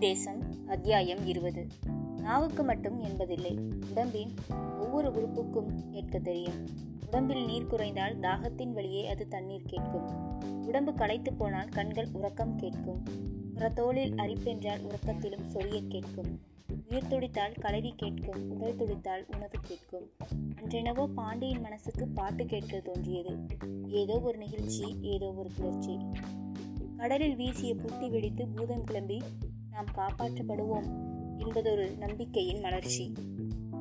தேசம் அத்தியாயம் இருபது. நாவுக்கு மட்டும் என்பதில்லை. உடம்பின் ஒவ்வொரு உறுப்புக்கும் கேட்க தெரியும். உடம்பில் நீர் குறைந்தால் தாகத்தின் வழியே அது தண்ணீர் கேட்கும். உடம்பு களைத்து போனால் கண்கள் உறக்கம் கேட்கும். புறத்தோளில் அரிப்பென்றால் உறக்கத்திலும் சொரிய கேட்கும். உயிர் துடித்தால் கலவி கேட்கும். உடல் துடித்தால் உணவு கேட்கும். அன்றெனவோ பாண்டியின் மனசுக்கு பாட்டு கேட்க தோன்றியது. ஏதோ ஒரு நிகழ்ச்சி ஏதோ ஒரு கிளர்ச்சி கடலில் வீசிய புத்தி வெடித்து பூதம் கிளம்பி நாம் காப்பாற்றப்படுவோம் என்பதொரு நம்பிக்கையின் மலர்ச்சி.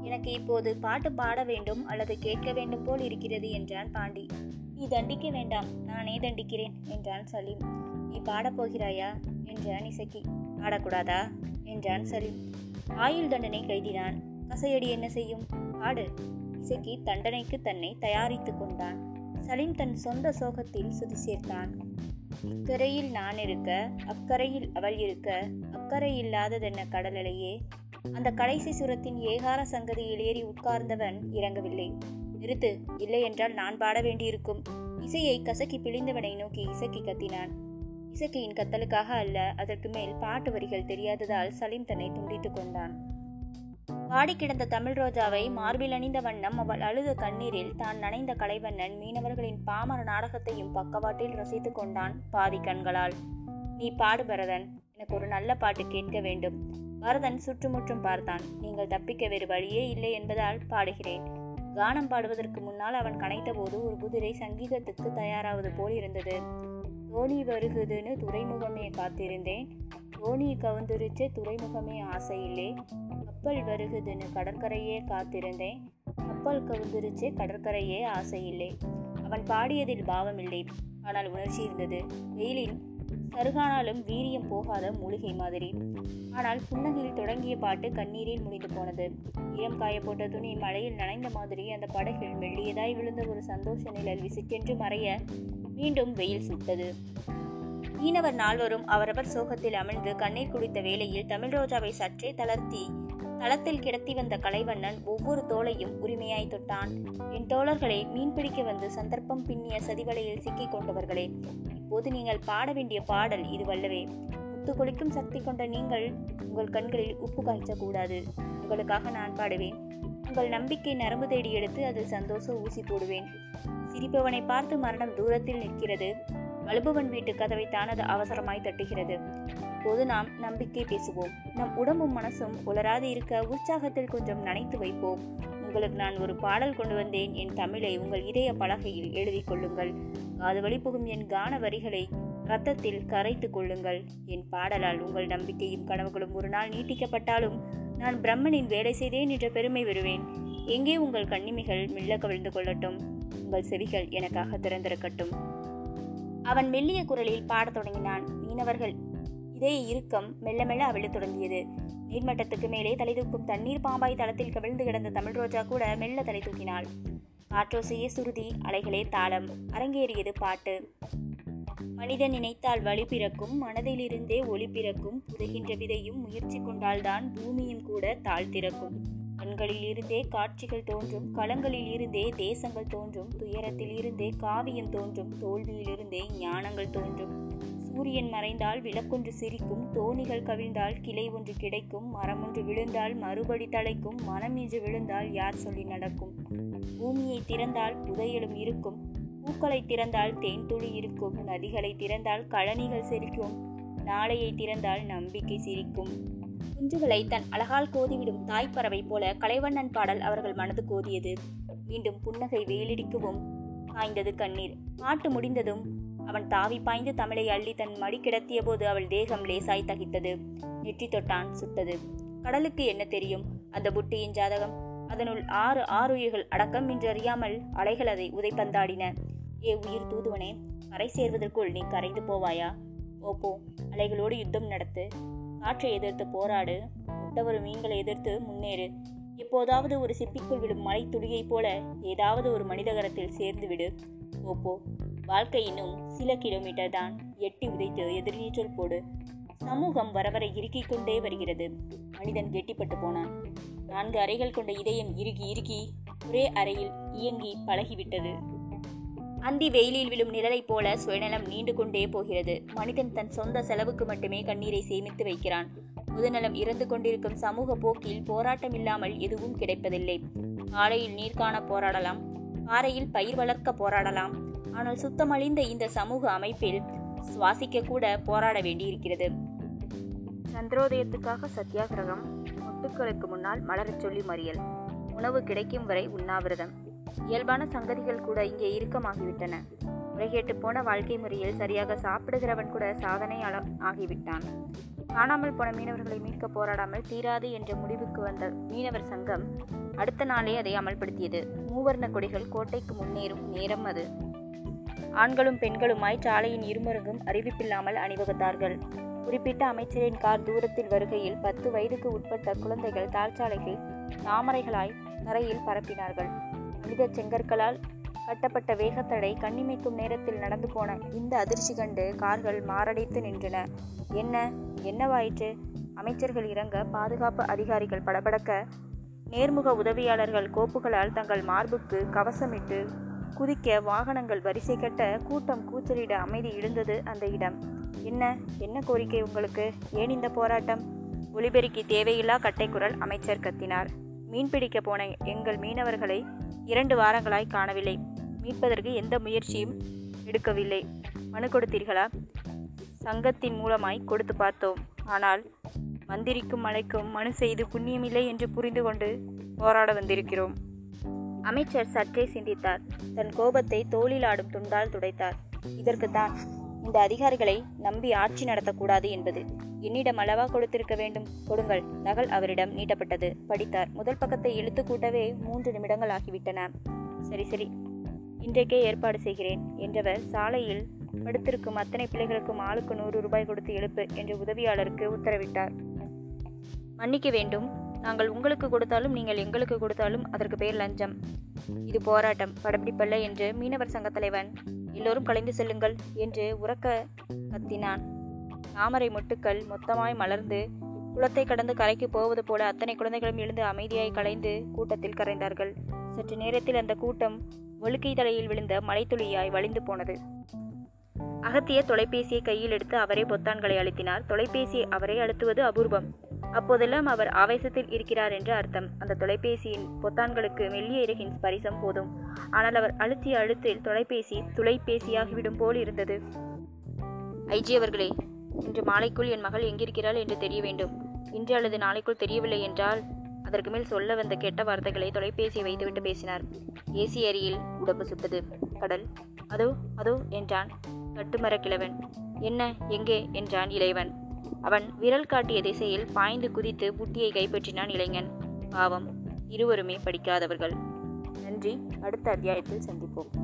எனக்கு இப்போது பாட்டு பாட வேண்டும் அல்லது கேட்க வேண்டும் போல் இருக்கிறது என்றான் பாண்டி. நீ தண்டிக்க வேண்டாம் நானே தண்டிக்கிறேன் என்றான் சலீம். நீ பாடப் போகிறாயா? என்றான் இசக்கி. பாடக்கூடாதா? என்றான் சலீம். ஆயுள் தண்டனை கைதினான். கசையடி என்ன செய்யும்? பாடு இசக்கி தண்டனைக்கு தன்னை தயாரித்துக் கொண்டான். சலீம் தன் சொந்த சோகத்தில் சுதி சேர்த்தான். இக்கரையில் நான் இருக்க அக்கரையில் அவள் இருக்க அக்கறை இல்லாததென்ன கடலலையே அந்த கடைசி சுரத்தின் ஏகார சங்கதியில் ஏறி உட்கார்ந்தவன் இறங்கவில்லை. நிறுத்து இல்லை என்றால் நான் பாட வேண்டியிருக்கும். இசையை கசக்கி பிழிந்தவனை நோக்கி இசக்கி கத்தினான். இசக்கியின் கத்தலுக்காக அல்ல அதற்கு மேல் பாட்டு வரிகள் தெரியாததால் சலீம் தன்னை துண்டித்துக் கொண்டான். வாடி கிடந்த தமிழ் ரோஜாவை மார்பில் அணிந்த வண்ணம் அவள் அழுத கண்ணீரில் தான் நனைந்த கலைவண்ணன் மீனவர்களின் பாமர நாடகத்தையும் பக்கவாட்டில் ரசித்துக் கொண்டான் பாதி கண்களால். நீ பாடு பரதன் எனக்கு ஒரு நல்ல பாட்டு கேட்க வேண்டும் பரதன் சுற்றுமுற்றும் பார்த்தான். நீங்கள் தப்பிக்க வேறு வழியே இல்லை என்பதால் பாடுகிறேன் கானம் பாடுவதற்கு முன்னால் அவன் கனைத்தபோது ஒரு குதிரை சங்கீதத்துக்கு தயாராவது போல் இருந்தது. தோழி வருகுதுன்னு துறைமுகமே காத்திருந்தேன். கோணியை கவுந்துருச்சே துறைமுகமே ஆசையில்லை கப்பல் வருகுதுன்னு கடற்கரையே காத்திருந்தேன். கப்பல் கவுந்துருச்சே கடற்கரையே ஆசையில்லை அவன் பாடியதில் பாவம் இல்லை ஆனால் உணர்ச்சி இருந்தது. வெயிலின் சருகானாலும் வீரியம் போகாத மூலிகை மாதிரி. ஆனால் புன்னகையில் தொடங்கிய பாட்டு கண்ணீரில் முடிந்து போனது. ஈரம் காய போட்ட துணி மழையில் நனைந்த மாதிரி அந்த படகில் மெல்லியதாய் விழுந்த ஒரு சந்தோஷ நிழல் விசிக்கென்று மறைய மீண்டும் வெயில் சுட்டது. மீனவர் நால்வரும் அவரவர் சோகத்தில் அமிழ்ந்து கண்ணீர் குடித்த வேளையில் தமிழ் ரோஜாவை சற்றே தளர்த்தி தளத்தில் கிடத்தி வந்த கலைவண்ணன் ஒவ்வொரு தோளையும் உரிமையாய் தொட்டான். என் தோழர்களை மீன் பிடிக்க வந்து சந்தர்ப்பம் பின்னிய சதிவலையில் சிக்கிக் கொண்டவர்களே இப்போது நீங்கள் பாட வேண்டிய பாடல் இது வல்லவே. முத்து கொளிக்கும் சக்தி கொண்ட நீங்கள் உங்கள் கண்களில் உப்பு காய்ச்சக்கூடாது. உங்களுக்காக நான் பாடுவேன். உங்கள் நம்பிக்கை நரம்பு தேடி எடுத்து அதில் சந்தோஷ ஊசி போடுவேன். சிரிப்பவனை பார்த்து மரணம் தூரத்தில் நிற்கிறது. வலுபவன் வீட்டு கதவை தானது அவசரமாய் தட்டுகிறது. போது நாம் நம்பிக்கை பேசுவோம். நம் உடம்பும் மனசும் உலராது இருக்க உற்சாகத்தில் கொஞ்சம் நனைத்து வைப்போம். உங்களுக்கு நான் ஒரு பாடல் கொண்டு வந்தேன். என் தமிழை உங்கள் இதய பலகையில் எழுதி கொள்ளுங்கள். காது வழி புகும் என் கான வரிகளை ரத்தத்தில் கரைத்து கொள்ளுங்கள். என் பாடலால் உங்கள் நம்பிக்கையும் கனவுகளும் ஒரு நாள் நீட்டிக்கப்பட்டாலும் நான் பிரம்மனின் வேலை செய்தேன் என்ற பெருமை பெறுவேன். எங்கே உங்கள் கண்ணிமைகள் மெல்ல கவிழ்ந்து கொள்ளட்டும். உங்கள் செவிகள் எனக்காக திறந்திருக்கட்டும். அவன் மெல்லிய குரலில் பாடத் தொடங்கினான். மீனவர்கள் இதே இறுக்கம் மெல்ல மெல்ல அவிழத் தொடங்கியது. நீர்மட்டத்துக்கு மேலே தலை தூக்கும் தண்ணீர் பாம்பாய் தளத்தில் கவிழ்ந்து கிடந்த தமிழ் ரோஜா கூட மெல்ல தலை தூக்கினாள். காற்றோசையே சுருதி அலைகளே தாளம். அரங்கேறியது பாட்டு. மனிதன் நினைத்தால் வழி பிறக்கும் மனதிலிருந்தே ஒளி பிறக்கும் புதைகின்ற விதையும் முயற்சி கொண்டால்தான் பூமியும் கூட தாழ் திறக்கும். கண்களில் இருந்தே காட்சிகள் தோன்றும் களங்களில் இருந்தே தேசங்கள் தோன்றும் துயரத்தில் இருந்தே காவியம் தோன்றும் தோல்வியிலிருந்தே ஞானங்கள் தோன்றும். சூரியன் மறைந்தால் விளக்கொன்று சிரிக்கும் தோணிகள் கவிழ்ந்தால் கிளை ஒன்று கிடைக்கும் மரம் ஒன்று விழுந்தால் மறுபடி தலைக்கும் மனம் இன்று விழுந்தால் யார் சொல்லி நடக்கும்? பூமியை திறந்தால் புதையலும் இருக்கும் பூக்களை திறந்தால் தேன் துளி இருக்கும் நதிகளை திறந்தால் கழனிகள் சிரிக்கும் நாளையை திறந்தால் நம்பிக்கை சிரிக்கும். குஞ்சுகளை தன் அழகால் கோதிவிடும் தாய்ப்பறவை போல கலைவண்ணன் பாடல் அவர்கள் மனது கோதியது. மீண்டும் புன்னகை வெயிலடிக்கவும் காய்ந்தது கண்ணீர். பாட்டு முடிந்ததும் அவன் தாவி பாய்ந்து தமிழை அள்ளி தன் மடி கிடத்திய போது அவள் தேகம் லேசாய் தகித்தது. நெற்றி தொட்டான் சுட்டது. கடலுக்கு என்ன தெரியும்? அந்த புட்டியின் ஜாதகம். அதனுள் ஆறு ஆறுயிர்கள் அடக்கம் என்றறியாமல் அலைகள் அதை உதைப்பந்தாடின ஏ உயிர் தூதுவனே கரை சேர்வதற்குள் நீ கரைந்து போவாயா? ஓப்போ அலைகளோடு யுத்தம் நடத்து. காற்றை எதிர்த்து போராடு. முட்டவரும் மீன்களை எதிர்த்து முன்னேறு. எப்போதாவது ஒரு சிப்பிக்குள் விடும் மலை துளியைப் போல ஏதாவது ஒரு மனிதகரத்தில் சேர்ந்து விடு. ஓப்போ வாழ்க்கை இன்னும் சில கிலோமீட்டர் தான். எட்டி உதைத்து எதிர்நீச்சல் போடு. சமூகம் வரவர இறுக்கிக் கொண்டே வருகிறது. மனிதன் கெட்டிப்பட்டு போனான். நான்கு அறைகள் கொண்ட இதயம் இறுகி இறுகி ஒரே அறையில் இயங்கி பழகிவிட்டது. அந்தி வெயிலில் விழும் நிழலைப் போல சுயநலம் நீண்டு கொண்டே போகிறது. மனிதன் தன் சொந்த செலவுக்கு மட்டுமே கண்ணீரை சேமித்து வைக்கிறான். முதுநலம் இறந்து கொண்டிருக்கும் சமூக போக்கில் போராட்டம் இல்லாமல் எதுவும் கிடைப்பதில்லை. காலையில் நீர் காண போராடலாம். பாறையில் பயிர் வளர்க்க போராடலாம். ஆனால் சுத்தமழிந்த இந்த சமூக அமைப்பில் சுவாசிக்க கூட போராட வேண்டியிருக்கிறது. சந்திரோதயத்துக்காக சத்தியாகிரகம் முட்டுக்களுக்கு முன்னால் மலரச் சொல்லி மறியல். உணவு கிடைக்கும் வரை உண்ணாவிரதம். இயல்பான சங்கதிகள் கூட இங்கே இறுக்கமாகிவிட்டன. முறைகேட்டு போன வாழ்க்கை முறையில் சரியாக சாப்பிடுகிறவன் கூட சாதனை அள ஆகிவிட்டான். காணாமல் போன மீனவர்களை மீட்க போராடாமல் தீராது என்ற முடிவுக்கு வந்த மீனவர் சங்கம் அடுத்த நாளே அதை அமல்படுத்தியது. மூவர்ண கொடிகள் கோட்டைக்கு முன்னேறும் நேரம் அது. ஆண்களும் பெண்களுமாய் சாலையின் இருமருங்கும் அறிவிப்பில்லாமல் அணிவகுத்தார்கள். குறிப்பிட்ட அமைச்சரின் கார் தூரத்தில் வருகையில் பத்து வயதுக்கு உட்பட்ட குழந்தைகள் தாழ்ச்சாலைகள் தாமரைகளாய் தரையில் பரப்பினார்கள். மனித செங்கற்களால் கட்டப்பட்ட வேகத்தடை கண்ணிமைக்கும் நேரத்தில் நடந்து போன இந்த அதிர்ச்சி கண்டு கார்கள் மாரடைத்து நின்றன. என்ன? என்னவாயிற்று? அமைச்சர்கள் இறங்க பாதுகாப்பு அதிகாரிகள் படபடக்க நேர்முக உதவியாளர்கள் கோப்புகளால் தங்கள் மார்புக்கு கவசமிட்டு குதிக்க வாகனங்கள் வரிசை கட்ட கூட்டம் கூச்சலிட அமைதி இழந்தது அந்த இடம். என்ன? என்ன கோரிக்கை உங்களுக்கு? ஏன் இந்த போராட்டம்? ஒலிபெருக்கி தேவையில்லா கட்டைக்குரல் அமைச்சர் கத்தினார். மீன்பிடிக்க போன எங்கள் மீனவர்களை இரண்டு வாரங்களாய் காணவில்லை. மீட்பதற்கு எந்த முயற்சியும் எடுக்கவில்லை. மனு கொடுத்தீர்களா? சங்கத்தின் மூலமாய் கொடுத்து பார்த்தோம். ஆனால் மந்திரிக்கும் மலைக்கும் மனு செய்து புண்ணியமில்லை என்று புரிந்து கொண்டு போராட வந்திருக்கிறோம். அமைச்சர் சற்றே சிந்தித்தார். தன் கோபத்தை தோளில் ஆடும் துண்டால் துடைத்தார். இதற்குத்தான் இந்த அதிகாரிகளை நம்பி ஆட்சி நடத்தக்கூடாது என்பது. என்னிடம் அளவா கொடுத்திருக்க வேண்டும். கொடுங்கள். நகல் அவரிடம் நீட்டப்பட்டது. படித்தார். முதல் பக்கத்தை இழுத்து கூட்டவே மூன்று நிமிடங்கள் ஆகிவிட்டன. சரி சரி. இன்றைக்கே ஏற்பாடு செய்கிறேன் என்றவர் சாலையில் படுத்திருக்கும் அத்தனை பிள்ளைகளுக்கும் ஆளுக்கு நூறு ரூபாய் கொடுத்து எழுப்பு என்று உதவியாளருக்கு உத்தரவிட்டார். மன்னிக்க வேண்டும். நாங்கள் உங்களுக்கு கொடுத்தாலும் நீங்கள் எங்களுக்கு கொடுத்தாலும் அதற்கு பேர் லஞ்சம். இது போராட்டம். படப்பிடிப்பல்ல என்று மீனவர் சங்க தலைவன் எல்லோரும் கலைந்து செல்லுங்கள் என்று உறக்க கத்தினான். தாமரை மொட்டுக்கள் மொத்தமாய் மலர்ந்து குளத்தை கடந்து கரைக்கு போவது போல அத்தனை குழந்தைகளும் எழுந்து அமைதியாய் கலைந்து கூட்டத்தில் கரைந்தார்கள். சற்று நேரத்தில் அந்த கூட்டம் ஒழுக்கை தலையில் விழுந்த மலைத்துளியாய் வழிந்து போனது. அகத்திய தொலைபேசியை கையில் எடுத்து அவரே பொத்தான்களை அழுத்தினார். தொலைபேசி அவரை அழுத்துவது அபூர்வம். அப்போதெல்லாம் அவர் ஆவேசத்தில் இருக்கிறார் என்று அர்த்தம். அந்த தொலைபேசியின் பொத்தான்களுக்கு மெல்லிய இறகின் ஸ்பரிசம் போதும். ஆனால் அவர் அழுத்திய அழுத்தில் தொலைபேசி துளைபேசியாகிவிடும் போல் இருந்தது. ஐஜி அவர்களே இன்று மாலைக்குள் என் மகள் எங்கிருக்கிறாள் என்று தெரிய வேண்டும். இன்று அல்லது நாளைக்குள் தெரியவில்லை என்றால் அதற்கு மேல் சொல்ல வந்த கெட்ட வார்த்தைகளை தொலைபேசியை வைத்துவிட்டு பேசினார். ஏசி அறியில் உடம்பு சுட்டது. கடல் அதோ அதோ என்றான். கட்டுமர கிழவன் என்ன? எங்கே? என்றான் இளைவன் அவன் விரல் காட்டிய திசையில் பாய்ந்து குதித்து புட்டியை கைப்பற்றினான் இளைஞன். பாவம் இருவருமே படிக்காதவர்கள். நன்றி அடுத்த அத்தியாயத்தில் சந்திப்போம்.